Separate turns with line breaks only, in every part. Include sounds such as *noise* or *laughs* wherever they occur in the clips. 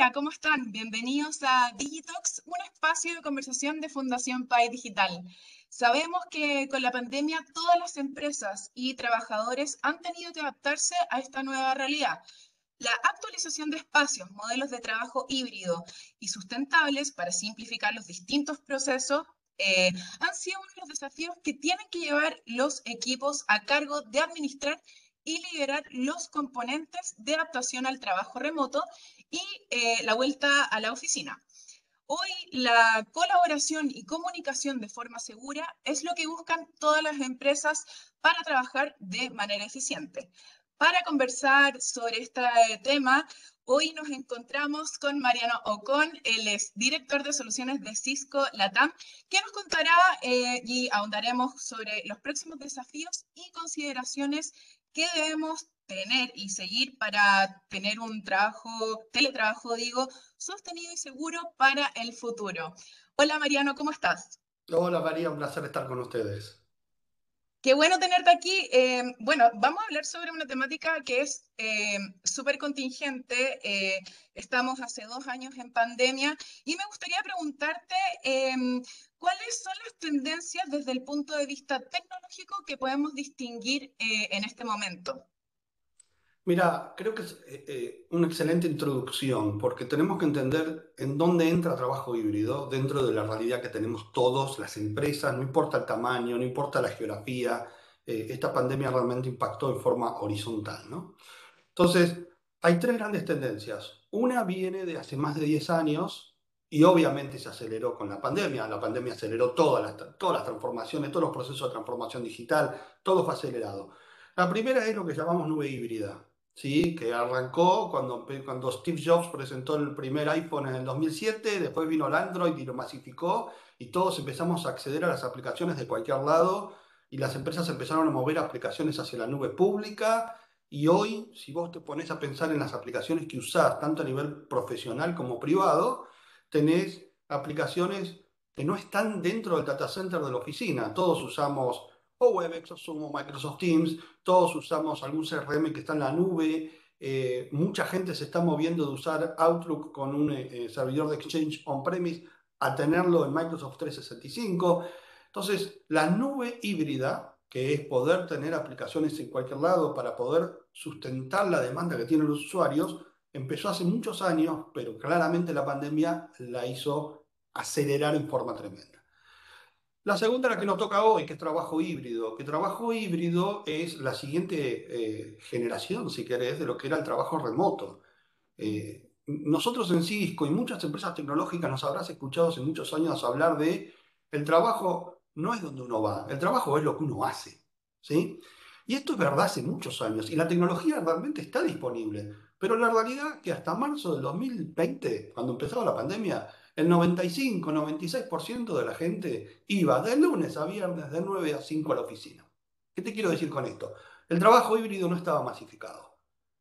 Hola, ¿cómo están? Bienvenidos a Digitox, un espacio de conversación de Fundación PAI Digital. Sabemos que con la pandemia todas las empresas y trabajadores han tenido que adaptarse a esta nueva realidad. La actualización de espacios, modelos de trabajo híbrido y sustentables para simplificar los distintos procesos eh, han sido uno de los desafíos que tienen que llevar los equipos a cargo de administrar y liderar los componentes de adaptación al trabajo remoto y eh, la vuelta a la oficina. Hoy la colaboración y comunicación de forma segura es lo que buscan todas las empresas para trabajar de manera eficiente. Para conversar sobre este tema, hoy nos encontramos con Mariano Ocon, él es director de soluciones de Cisco Latam, que nos contará eh, y ahondaremos sobre los próximos desafíos y consideraciones que debemos tener y seguir para tener un trabajo, teletrabajo, digo, sostenido y seguro para el futuro. Hola Mariano, ¿cómo estás?
Hola María, un placer estar con ustedes.
Qué bueno tenerte aquí. Eh, bueno, vamos a hablar sobre una temática que es eh, súper contingente. Eh, estamos hace dos años en pandemia y me gustaría preguntarte cuáles son las tendencias desde el punto de vista tecnológico que podemos distinguir en este momento.
Mira, creo que es eh, eh, una excelente introducción porque tenemos que entender en dónde entra trabajo híbrido dentro de la realidad que tenemos todos, las empresas, no importa el tamaño, no importa la geografía, eh, esta pandemia realmente impactó en forma horizontal, ¿no? Entonces, hay tres grandes tendencias. Una viene de hace más de 10 años y obviamente se aceleró con la pandemia. La pandemia aceleró todas las, todas las transformaciones, todos los procesos de transformación digital, todo fue acelerado. La primera es lo que llamamos nube híbrida. ¿sí? que arrancó cuando, cuando Steve Jobs presentó el primer iPhone en el 2007, después vino el Android y lo masificó y todos empezamos a acceder a las aplicaciones de cualquier lado y las empresas empezaron a mover aplicaciones hacia la nube pública y hoy, si vos te pones a pensar en las aplicaciones que usás, tanto a nivel profesional como privado, tenés aplicaciones que no están dentro del data center de la oficina. Todos usamos o Webex, o Microsoft Teams, todos usamos algún CRM que está en la nube, eh, mucha gente se está moviendo de usar Outlook con un eh, servidor de Exchange on-premise a tenerlo en Microsoft 365. Entonces, la nube híbrida, que es poder tener aplicaciones en cualquier lado para poder sustentar la demanda que tienen los usuarios, empezó hace muchos años, pero claramente la pandemia la hizo acelerar en forma tremenda. La segunda, la que nos toca hoy, que es trabajo híbrido. Que trabajo híbrido es la siguiente eh, generación, si querés, de lo que era el trabajo remoto. Eh, nosotros en Cisco y muchas empresas tecnológicas nos habrás escuchado hace muchos años hablar de el trabajo no es donde uno va, el trabajo es lo que uno hace. ¿sí? Y esto es verdad hace muchos años y la tecnología realmente está disponible. Pero la realidad que hasta marzo del 2020, cuando empezaba la pandemia, el 95-96% de la gente iba de lunes a viernes de 9 a 5 a la oficina. ¿Qué te quiero decir con esto? El trabajo híbrido no estaba masificado.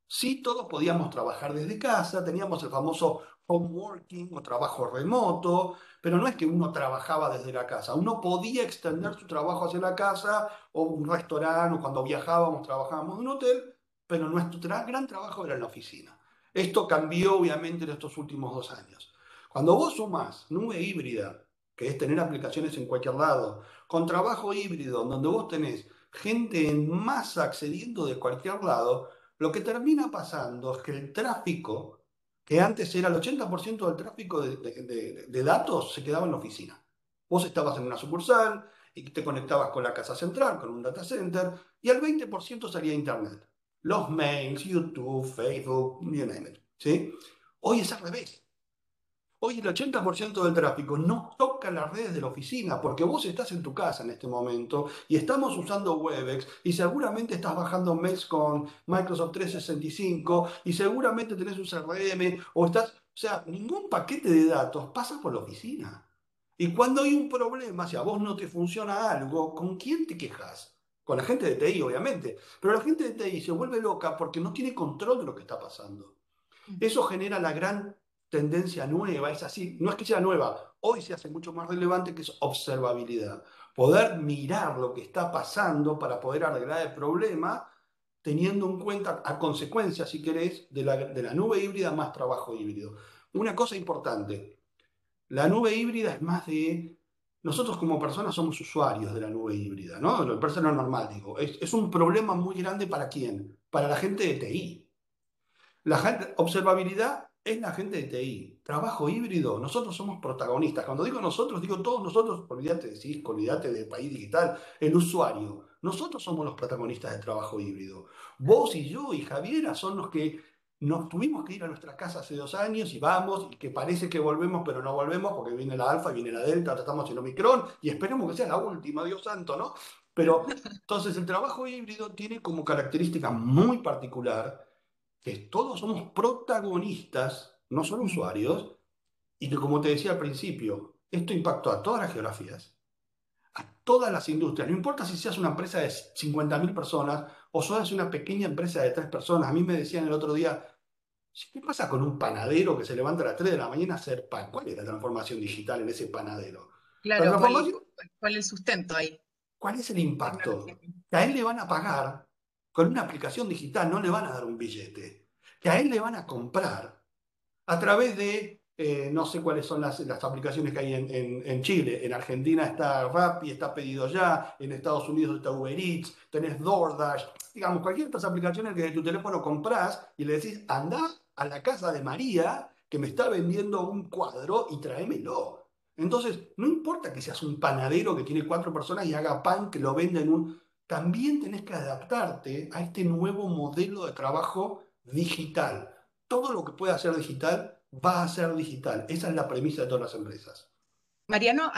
Sí, todos podíamos trabajar desde casa, teníamos el famoso home working o trabajo remoto, pero no es que uno trabajaba desde la casa, uno podía extender su trabajo hacia la casa o un restaurante o cuando viajábamos trabajábamos en un hotel, pero nuestro gran trabajo era en la oficina. Esto cambió obviamente en estos últimos dos años. Cuando vos sumás nube híbrida, que es tener aplicaciones en cualquier lado, con trabajo híbrido, donde vos tenés gente en masa accediendo de cualquier lado, lo que termina pasando es que el tráfico, que antes era el 80% del tráfico de, datos, se quedaba en la oficina. Vos estabas en una sucursal y te conectabas con la casa central, con un data center, y al 20% salía Internet. Los mails, YouTube, Facebook, you name. ¿sí? Hoy es al revés. Hoy el 80% del tráfico no toca las redes de la oficina porque vos estás en tu casa en este momento y estamos usando Webex y seguramente estás bajando mails con Microsoft 365 y seguramente tenés un CRM o estás, o sea, ningún paquete de datos pasa por la oficina. Y cuando hay un problema, si a vos no te funciona algo, ¿con quién te quejas? Con la gente de TI, obviamente. Pero la gente de TI se vuelve loca porque no tiene control de lo que está pasando. Eso genera la gran tendencia nueva, es así, no es que sea nueva, hoy se hace mucho más relevante que es observabilidad. Poder mirar lo que está pasando para poder arreglar el problema, teniendo en cuenta a consecuencia, si querés, de la, de la nube híbrida más trabajo híbrido. una cosa importante. La nube híbrida es más de... Nosotros como personas somos usuarios de la nube híbrida, ¿no? Lo personal normal, digo. Es, es un problema muy grande para quién? Para la gente de TI. La gente, observabilidad es la gente de TI. Trabajo híbrido, nosotros somos protagonistas. Cuando digo nosotros, digo todos nosotros, olvídate de Cisco, olvídate del país digital, el usuario. Nosotros somos los protagonistas del trabajo híbrido. Vos y yo y Javiera son los que nos tuvimos que ir a nuestra casa hace dos años y vamos, y que parece que volvemos, pero no volvemos porque viene la alfa, viene la delta, estamos en Omicron, y esperemos que sea la última, Dios santo, ¿no? Pero entonces el trabajo híbrido tiene como característica muy particular que todos somos protagonistas, no solo usuarios, y que como te decía al principio, esto impactó a todas las geografías, a todas las industrias, no importa si seas una empresa de 50.000 personas o seas una pequeña empresa de tres personas. A mí me decían el otro día, ¿qué pasa con un panadero que se levanta a las 3 de la mañana a hacer pan? ¿Cuál es la transformación digital en ese panadero?
Claro, ¿cuál, ¿cuál, es el sustento ahí?
¿Cuál es el impacto? Que a él le van a pagar con una aplicación digital, no le van a dar un billete. Que a él le van a comprar a través de eh, no sé cuáles son las, aplicaciones que hay en, Chile. En Argentina está Rappi, está Pedido Ya. En Estados Unidos está Uber Eats. Tenés DoorDash. Digamos, cualquiera de estas aplicaciones que de tu teléfono compras y le decís, anda a la casa de María que me está vendiendo un cuadro y tráemelo. Entonces, no importa que seas un panadero que tiene cuatro personas y haga pan que lo venda en un... También tenés que adaptarte a este nuevo modelo de trabajo digital. Todo lo que pueda ser digital va a ser digital. Esa es la premisa de todas las empresas.
Mariano,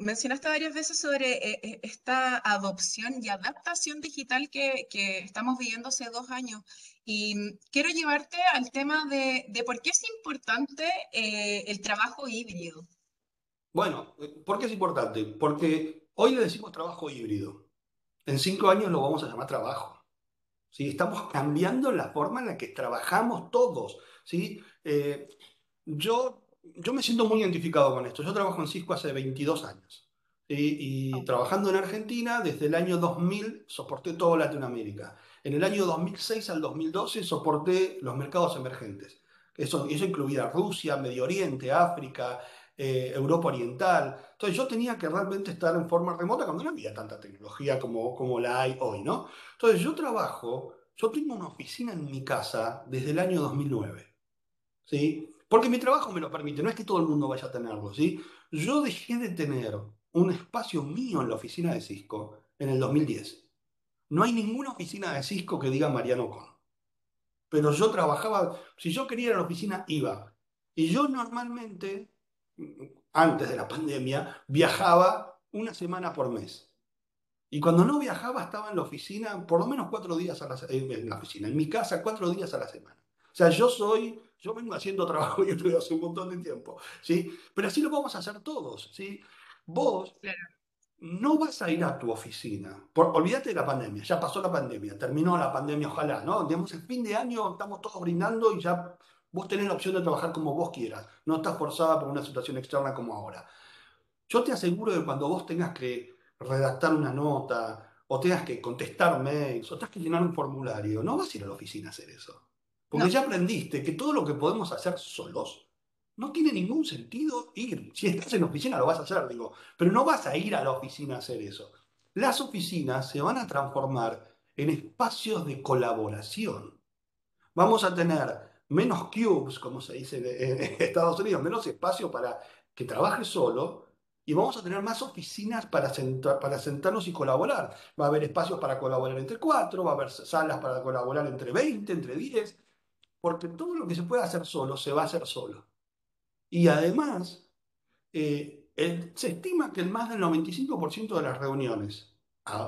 mencionaste varias veces sobre eh, eh, esta adopción y adaptación digital que, estamos viviendo hace dos años. Y quiero llevarte al tema de, por qué es importante eh, el trabajo híbrido.
Bueno, ¿por qué es importante? Porque hoy le decimos trabajo híbrido. En cinco años lo vamos a llamar trabajo. ¿sí? Estamos *laughs* cambiando la forma en la que trabajamos todos. ¿sí? Yo, yo me siento muy identificado con esto. Yo trabajo en Cisco hace 22 años. Y, trabajando en Argentina, desde el año 2000 soporté toda Latinoamérica. En el año 2006 al 2012 soporté los mercados emergentes. Eso, eso incluía Rusia, Medio Oriente, África, eh, Europa Oriental. Entonces yo tenía que realmente estar en forma remota cuando no había tanta tecnología como, como la hay hoy, ¿no? Entonces yo trabajo, yo tengo una oficina en mi casa desde el año 2009. ¿sí? Porque mi trabajo me lo permite, no es que todo el mundo vaya a tenerlo, ¿sí? Yo dejé de tener un espacio mío en la oficina de Cisco en el 2010. No hay ninguna oficina de Cisco que diga Mariano Con. Pero yo trabajaba, si yo quería ir a la oficina, iba. Y yo normalmente, antes de la pandemia, viajaba una semana por mes. Y cuando no viajaba, estaba en la oficina por lo menos cuatro días a la en oficina, en mi casa cuatro días a la semana. O sea, yo soy yo vengo haciendo trabajo *laughs* y estoy hace un montón de tiempo, ¿sí? Pero así lo vamos a hacer todos, ¿sí? Vos no vas a ir a tu oficina. Por, olvídate de la pandemia, ya pasó la pandemia, terminó la pandemia, ojalá, ¿no? Digamos, el fin de año estamos todos brindando y ya vos tenés la opción de trabajar como vos quieras. No estás forzada por una situación externa como ahora. Yo te aseguro que cuando vos tengas que redactar una nota, o tengas que contestar mails, o tengas que llenar un formulario, no vas a ir a la oficina a hacer eso. Porque ya aprendiste que todo lo que podemos hacer solos no tiene ningún sentido ir. Si estás en oficina lo vas a hacer, digo, pero no vas a ir a la oficina a hacer eso. Las oficinas se van a transformar en espacios de colaboración. Vamos a tener menos cubes, como se dice en Estados Unidos, menos espacio para que trabajes solo, y vamos a tener más oficinas para, para sentarnos y colaborar. Va a haber espacios para colaborar entre cuatro, va a haber salas para colaborar entre 20, entre 10, porque todo lo que se puede hacer solo se va a hacer solo. Y además, eh, se estima que el más del 95% de las reuniones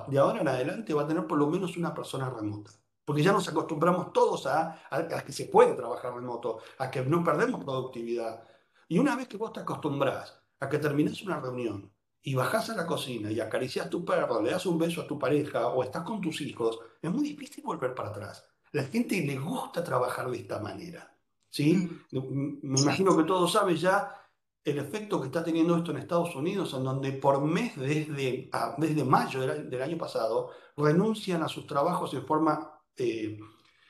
de ahora en adelante va a tener por lo menos una persona remota. Porque ya nos acostumbramos todos a, que se puede trabajar remoto, a que no perdemos productividad. Y una vez que vos te acostumbras a que terminás una reunión y bajás a la cocina y acaricias tu perro, le das un beso a tu pareja o estás con tus hijos, es muy difícil volver para atrás. La gente le gusta trabajar de esta manera. ¿sí? Mm. Me imagino que todos saben ya el efecto que está teniendo esto en Estados Unidos, en donde por mes desde, desde mayo del, año pasado renuncian a sus trabajos en forma eh,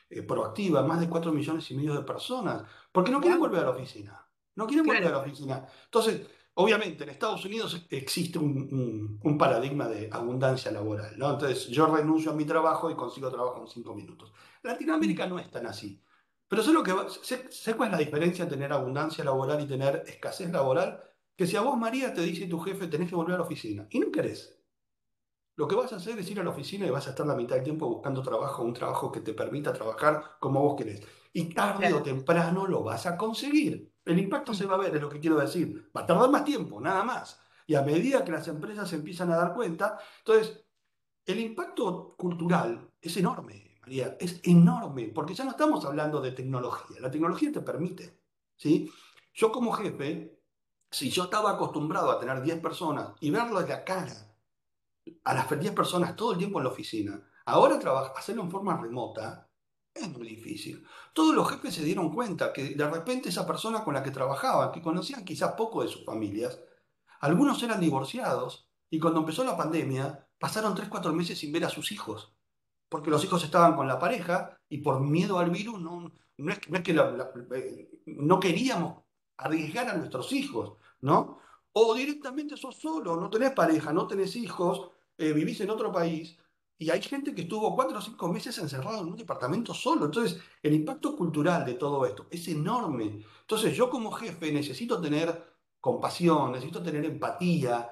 eh, proactiva más de 4 millones y medio de personas, porque no quieren volver a la oficina. No quieren volver a la oficina. Entonces, obviamente, en Estados Unidos existe un, un, paradigma de abundancia laboral, ¿no? Entonces, yo renuncio a mi trabajo y consigo trabajo en cinco minutos. Latinoamérica no es tan así. Pero sé, lo que sé, cuál es la diferencia entre tener abundancia laboral y tener escasez laboral. Que si a vos, María, te dice tu jefe, tenés que volver a la oficina y no querés, lo que vas a hacer es ir a la oficina y vas a estar la mitad del tiempo buscando trabajo, un trabajo que te permita trabajar como vos querés. Y tarde o temprano lo vas a conseguir. El impacto se va a ver, es lo que quiero decir. Va a tardar más tiempo, nada más. Y a medida que las empresas empiezan a dar cuenta, entonces, el impacto cultural es enorme, María, es enorme, porque ya no estamos hablando de tecnología. La tecnología te permite, ¿sí? Yo como jefe, si yo estaba acostumbrado a tener 10 personas y verlo de la cara a las 10 personas todo el tiempo en la oficina, ahora hacerlo en forma remota es muy difícil. Todos los jefes se dieron cuenta que de repente esa persona con la que trabajaban, que conocían quizás poco de sus familias, algunos eran divorciados y cuando empezó la pandemia pasaron 3, 4 meses sin ver a sus hijos, porque los hijos estaban con la pareja y por miedo al virus no, no es, que eh, no queríamos arriesgar a nuestros hijos, ¿no? O directamente sos solo, no tenés pareja, no tenés hijos, eh, vivís en otro país y hay gente que estuvo cuatro o cinco meses encerrado en un departamento solo. Entonces, el impacto cultural de todo esto es enorme. Entonces, yo como jefe necesito tener compasión, necesito tener empatía,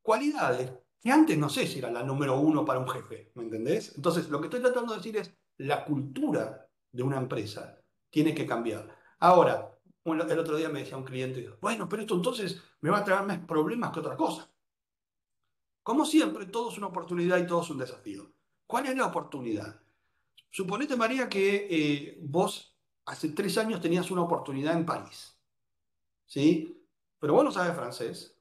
cualidades que antes no sé si era la número uno para un jefe, ¿me entendés? Entonces, lo que estoy tratando de decir es, la cultura de una empresa tiene que cambiar. Ahora, el otro día me decía un cliente, bueno, pero esto entonces me va a traer más problemas que otra cosa. Como siempre, todo es una oportunidad y todo es un desafío. ¿Cuál es la oportunidad? Suponete, María, que eh, vos hace tres años tenías una oportunidad en París. ¿Sí? Pero vos no sabes francés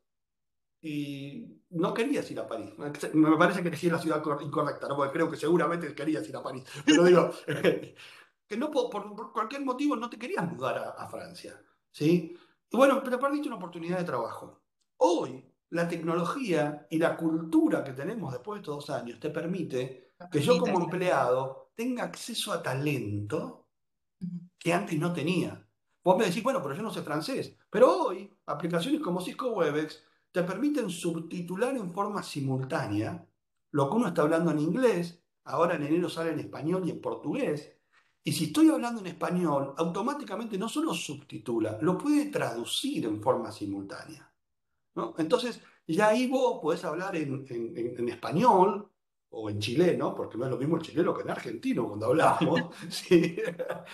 y no querías ir a París. Me parece que elegí la ciudad incorrecta, ¿no? porque creo que seguramente querías ir a París. Pero digo, *laughs* que no por, cualquier motivo no te querías mudar a, a Francia. ¿Sí? Y bueno, pero perdiste una oportunidad de trabajo. Hoy la tecnología y la cultura que tenemos después de estos dos años te permite que yo como empleado tenga acceso a talento que antes no tenía. Vos me decís, bueno, pero yo no sé francés. Pero hoy, aplicaciones como Cisco Webex te permiten subtitular en forma simultánea lo que uno está hablando en inglés, ahora en enero sale en español y en portugués. Y si estoy hablando en español, automáticamente no solo subtitula, lo puede traducir en forma simultánea. Entonces, ya ahí vos podés hablar en, español o en chileno, porque no es lo mismo el chileno que en argentino cuando hablamos. *laughs* *laughs*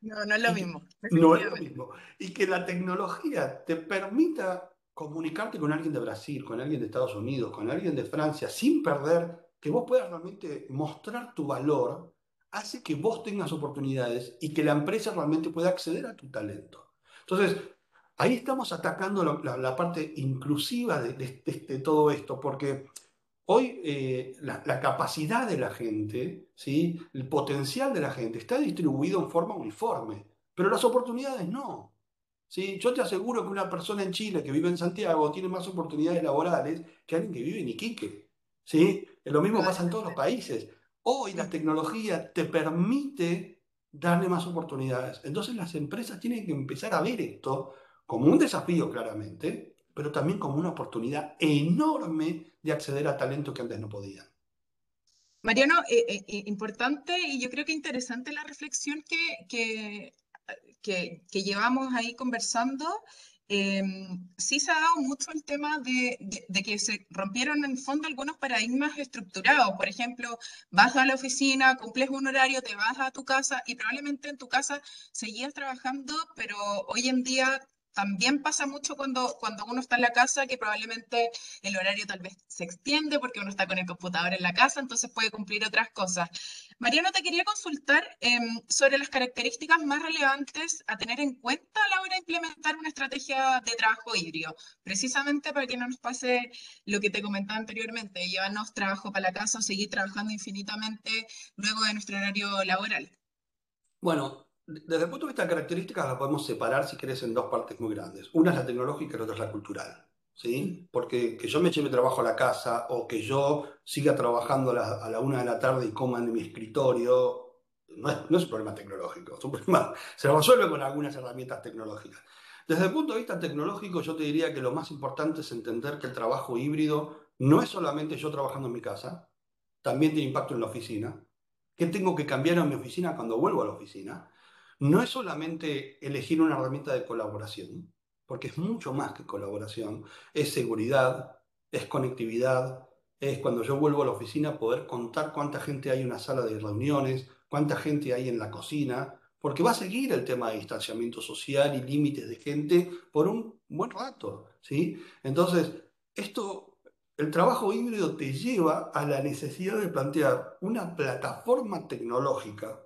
No, no es lo mismo.
No es lo mismo. Y que la tecnología te permita comunicarte con alguien de Brasil, con alguien de Estados Unidos, con alguien de Francia, sin perder, que vos puedas realmente mostrar tu valor, hace que vos tengas oportunidades y que la empresa realmente pueda acceder a tu talento. Entonces, Ahí estamos atacando la, parte inclusiva de, todo esto, porque hoy eh, la, capacidad de la gente, ¿sí? el potencial de la gente está distribuido en forma uniforme, pero las oportunidades no. ¿sí? Yo te aseguro que una persona en Chile que vive en Santiago tiene más oportunidades laborales que alguien que vive en Iquique. ¿sí? Lo mismo pasa en todos los países. Hoy la tecnología te permite darle más oportunidades. Entonces las empresas tienen que empezar a ver esto como un desafío claramente, pero también como una oportunidad enorme de acceder a talento que antes no podían.
Mariano, eh, eh, eh, importante y yo creo que interesante la reflexión que, que, que, llevamos ahí conversando. Em, sí se ha dado mucho el tema de, de, que se rompieron en fondo algunos paradigmas estructurados. Por ejemplo, vas a la oficina, cumples un horario, te vas a tu casa y probablemente en tu casa seguías trabajando, pero hoy en día también pasa mucho cuando, cuando uno está en la casa, que probablemente el horario tal vez se extiende porque uno está con el computador en la casa, entonces puede cumplir otras cosas. Mariano, te quería consultar em, sobre las características más relevantes a tener en cuenta a la hora de implementar una estrategia de trabajo híbrido, precisamente para que no nos pase lo que te comentaba anteriormente, llevarnos trabajo para la casa o seguir trabajando infinitamente luego de nuestro horario laboral.
Bueno, desde el punto de vista de características, la podemos separar, si querés, en dos partes muy grandes. Una es la tecnológica y la otra es la cultural. ¿sí? Porque que yo me lleve trabajo a la casa o que yo siga trabajando a la, una de la tarde y coma en mi escritorio, no es, un problema tecnológico, es un problema, se resuelve con algunas herramientas tecnológicas. Desde el punto de vista tecnológico, yo te diría que lo más importante es entender que el trabajo híbrido no es solamente yo trabajando en mi casa, también tiene impacto en la oficina. ¿Qué tengo que cambiar en mi oficina cuando vuelvo a la oficina? No es solamente elegir una herramienta de colaboración, porque es mucho más que colaboración, es seguridad, es conectividad, es cuando yo vuelvo a la oficina poder contar cuánta gente hay en una sala de reuniones, cuánta gente hay en la cocina, porque va a seguir el tema de distanciamiento social y límites de gente por un buen rato, ¿sí? Entonces, esto, el trabajo híbrido te lleva a la necesidad de plantear una plataforma tecnológica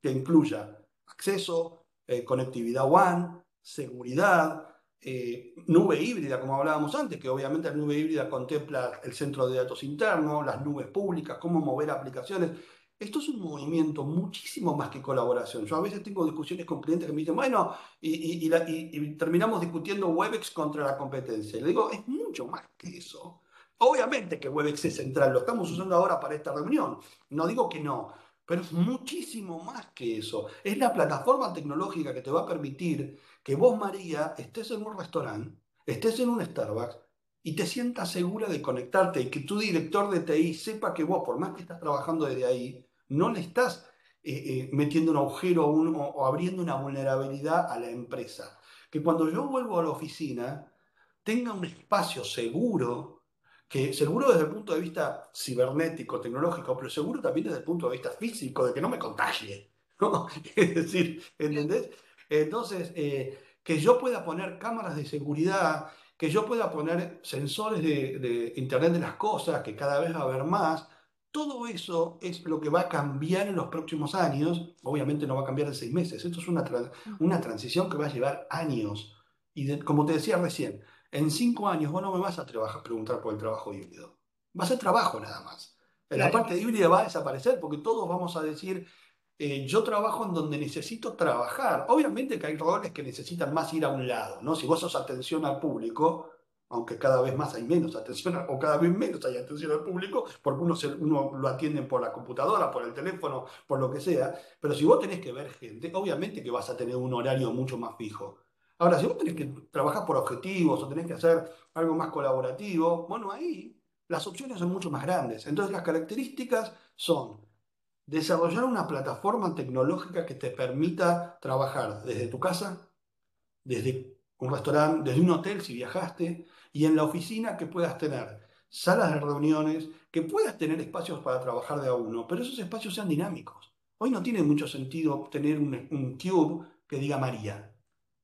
que incluya acceso, eh, conectividad WAN, seguridad, eh, nube híbrida, como hablábamos antes, que obviamente la nube híbrida contempla el centro de datos interno, las nubes públicas, cómo mover aplicaciones. Esto es un movimiento muchísimo más que colaboración. Yo a veces tengo discusiones con clientes que me dicen, bueno, y, terminamos discutiendo Webex contra la competencia. le digo, es mucho más que eso. Obviamente que Webex es central, lo estamos usando ahora para esta reunión. No digo que no, pero es muchísimo más que eso. Es la plataforma tecnológica que te va a permitir que vos, María, estés en un restaurante, estés en un Starbucks y te sientas segura de conectarte y que tu director de TI sepa que vos, por más que estás trabajando desde ahí, no le estás eh, eh, metiendo un agujero o, abriendo una vulnerabilidad a la empresa. Que cuando yo vuelvo a la oficina, tenga un espacio seguro, que seguro desde el punto de vista cibernético, tecnológico, pero seguro también desde el punto de vista físico, de que no me contagie. *laughs* Es decir, ¿entendés? Entonces, eh, que yo pueda poner cámaras de seguridad, que yo pueda poner sensores de, de Internet de las cosas, que cada vez va a haber más, todo eso es lo que va a cambiar en los próximos años. Obviamente no va a cambiar en seis meses. Esto es una, una transición que va a llevar años. Y como te decía recién, en cinco años vos no me vas a trabajar, preguntar por el trabajo híbrido. Va a ser trabajo nada más. La parte híbrida va a desaparecer porque todos vamos a decir, eh, yo trabajo en donde necesito trabajar. Obviamente que hay roles que necesitan más ir a un lado, ¿no? Si vos sos atención al público, aunque cada vez más hay menos atención, o cada vez menos hay atención al público, porque uno, uno lo atiende por la computadora, por el teléfono, por lo que sea, pero si vos tenés que ver gente, obviamente que vas a tener un horario mucho más fijo. Ahora, si vos tenés que trabajar por objetivos o tenés que hacer algo más colaborativo, bueno, ahí las opciones son mucho más grandes. Entonces, las características son desarrollar una plataforma tecnológica que te permita trabajar desde tu casa, desde un restaurante, desde un hotel si viajaste, y en la oficina que puedas tener salas de reuniones, que puedas tener espacios para trabajar de a uno, pero esos espacios sean dinámicos. Hoy no tiene mucho sentido tener un, un cube que diga María.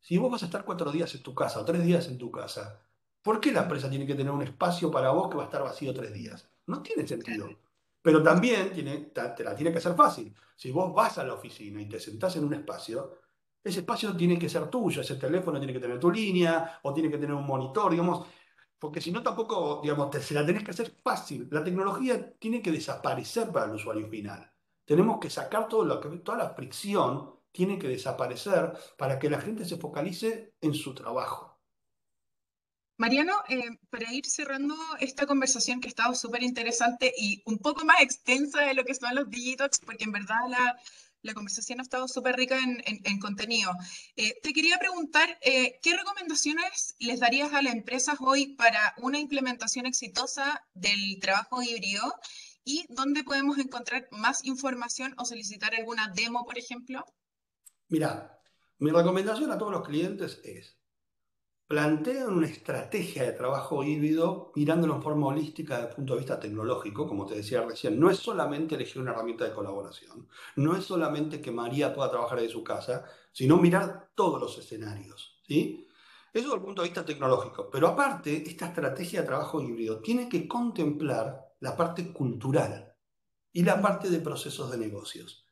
Si vos vas a estar cuatro días en tu casa o tres días en tu casa, ¿por qué la empresa tiene que tener un espacio para vos que va a estar vacío tres días? No tiene sentido. Pero también tiene, te la tiene que ser fácil. Si vos vas a la oficina y te sentás en un espacio, ese espacio tiene que ser tuyo, ese teléfono tiene que tener tu línea o tiene que tener un monitor, digamos, porque si no tampoco, digamos, te, se la tenés que hacer fácil. La tecnología tiene que desaparecer para el usuario final. Tenemos que sacar todo lo que, toda la fricción tiene que desaparecer para que la gente se focalice en su trabajo.
Mariano, eh, para ir cerrando esta conversación que ha estado súper interesante y un poco más extensa de lo que son los Digitox, porque en verdad la, la conversación ha estado súper rica en, contenido. Eh, te quería preguntar, eh, ¿qué recomendaciones les darías a las empresas hoy para una implementación exitosa del trabajo híbrido? ¿Y dónde podemos encontrar más información o solicitar alguna demo, por ejemplo?
Mira, mi recomendación a todos los clientes es plantean una estrategia de trabajo híbrido mirándolo en forma holística desde el punto de vista tecnológico, como te decía recién. No es solamente elegir una herramienta de colaboración, no es solamente que María pueda trabajar desde su casa, sino mirar todos los escenarios. ¿sí? Eso desde el punto de vista tecnológico. Pero aparte, esta estrategia de trabajo híbrido tiene que contemplar la parte cultural y la parte de procesos de negocios.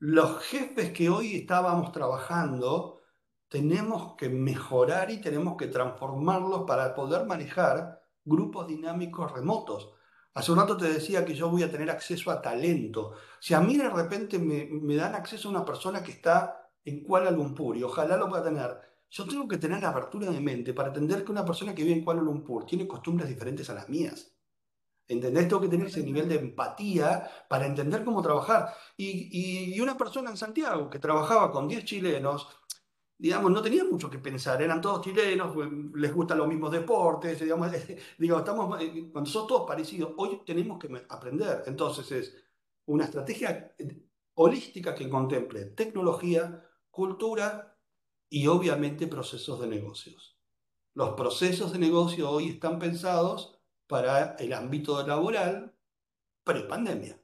Los jefes que hoy estábamos trabajando tenemos que mejorar y tenemos que transformarlos para poder manejar grupos dinámicos remotos. Hace un rato te decía que yo voy a tener acceso a talento. Si a mí de repente me, dan acceso a una persona que está en Kuala Lumpur y ojalá lo pueda tener, yo tengo que tener la apertura de mente para entender que una persona que vive en Kuala Lumpur tiene costumbres diferentes a las mías. ¿Entendés? Tengo que tener ese nivel de empatía para entender cómo trabajar. Y, y, una persona en Santiago que trabajaba con 10 chilenos digamos, no tenían mucho que pensar, eran todos chilenos, pues, les gustan los mismos deportes, digamos, *laughs* estamos, cuando son todos parecidos, hoy tenemos que aprender. Entonces es una estrategia holística que contemple tecnología, cultura y obviamente procesos de negocios. Los procesos de negocio hoy están pensados para el ámbito laboral pre-pandemia.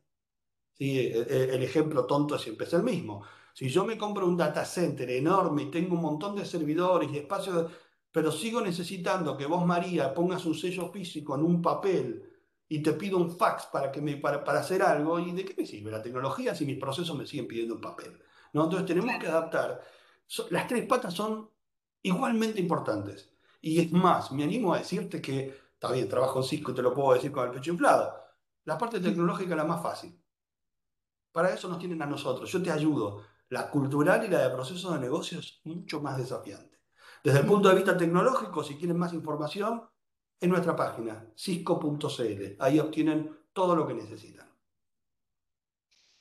¿Sí? E, e, el ejemplo tonto siempre es el mismo. Si yo me compro un data center enorme y tengo un montón de servidores y espacios, pero sigo necesitando que vos, María, pongas un sello físico en un papel y te pido un fax para, que me, para, para hacer algo, ¿y de qué me sirve la tecnología si mis procesos me siguen pidiendo un papel? ¿No? Entonces tenemos que adaptar. Las tres patas son igualmente importantes. Y es más, me animo a decirte que, está bien, trabajo en Cisco y te lo puedo decir con el pecho inflado, la parte tecnológica es la más fácil. Para eso nos tienen a nosotros. Yo te ayudo. La cultural y la de procesos de negocios mucho más desafiante. Desde el punto de vista tecnológico, si quieren más información, en nuestra página, cisco.cl. Ahí obtienen todo lo que necesitan.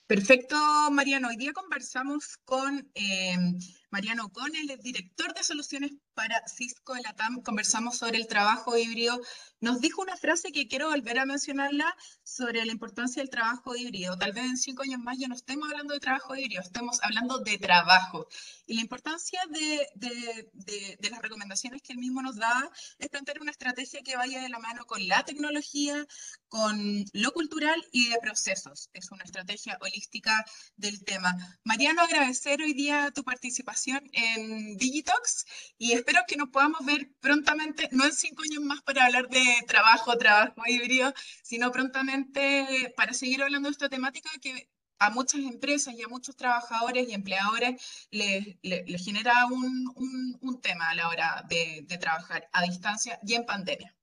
Perfecto, Mariano. Hoy día conversamos con eh, Mariano O'Connell, director de soluciones para Cisco de TAM. Conversamos sobre el trabajo híbrido. Nos dijo una frase que quiero volver a mencionarla sobre la importancia del trabajo híbrido. Tal vez en cinco años más ya no estemos hablando de trabajo híbrido, estemos hablando de trabajo. Y la importancia de, de las recomendaciones que él mismo nos da es plantear una estrategia que vaya de la mano con la tecnología, con lo cultural y de procesos. Es una estrategia holística del tema. Mariano, agradecer hoy día tu participación en Digitox y espero que nos podamos ver prontamente, no en cinco años más para hablar de trabajo, trabajo híbrido, sino prontamente para seguir hablando de esta temática que a muchas empresas y a muchos trabajadores y empleadores les, genera un, tema a la hora de, trabajar a distancia y en pandemia.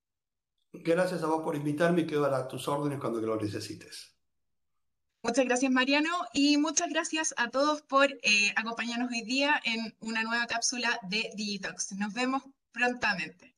Gracias a vos por invitarme y quedo a tus órdenes cuando lo necesites.
Muchas gracias, Mariano, y muchas gracias a todos por eh, acompañarnos hoy día en una nueva cápsula de Digitox. Nos vemos prontamente.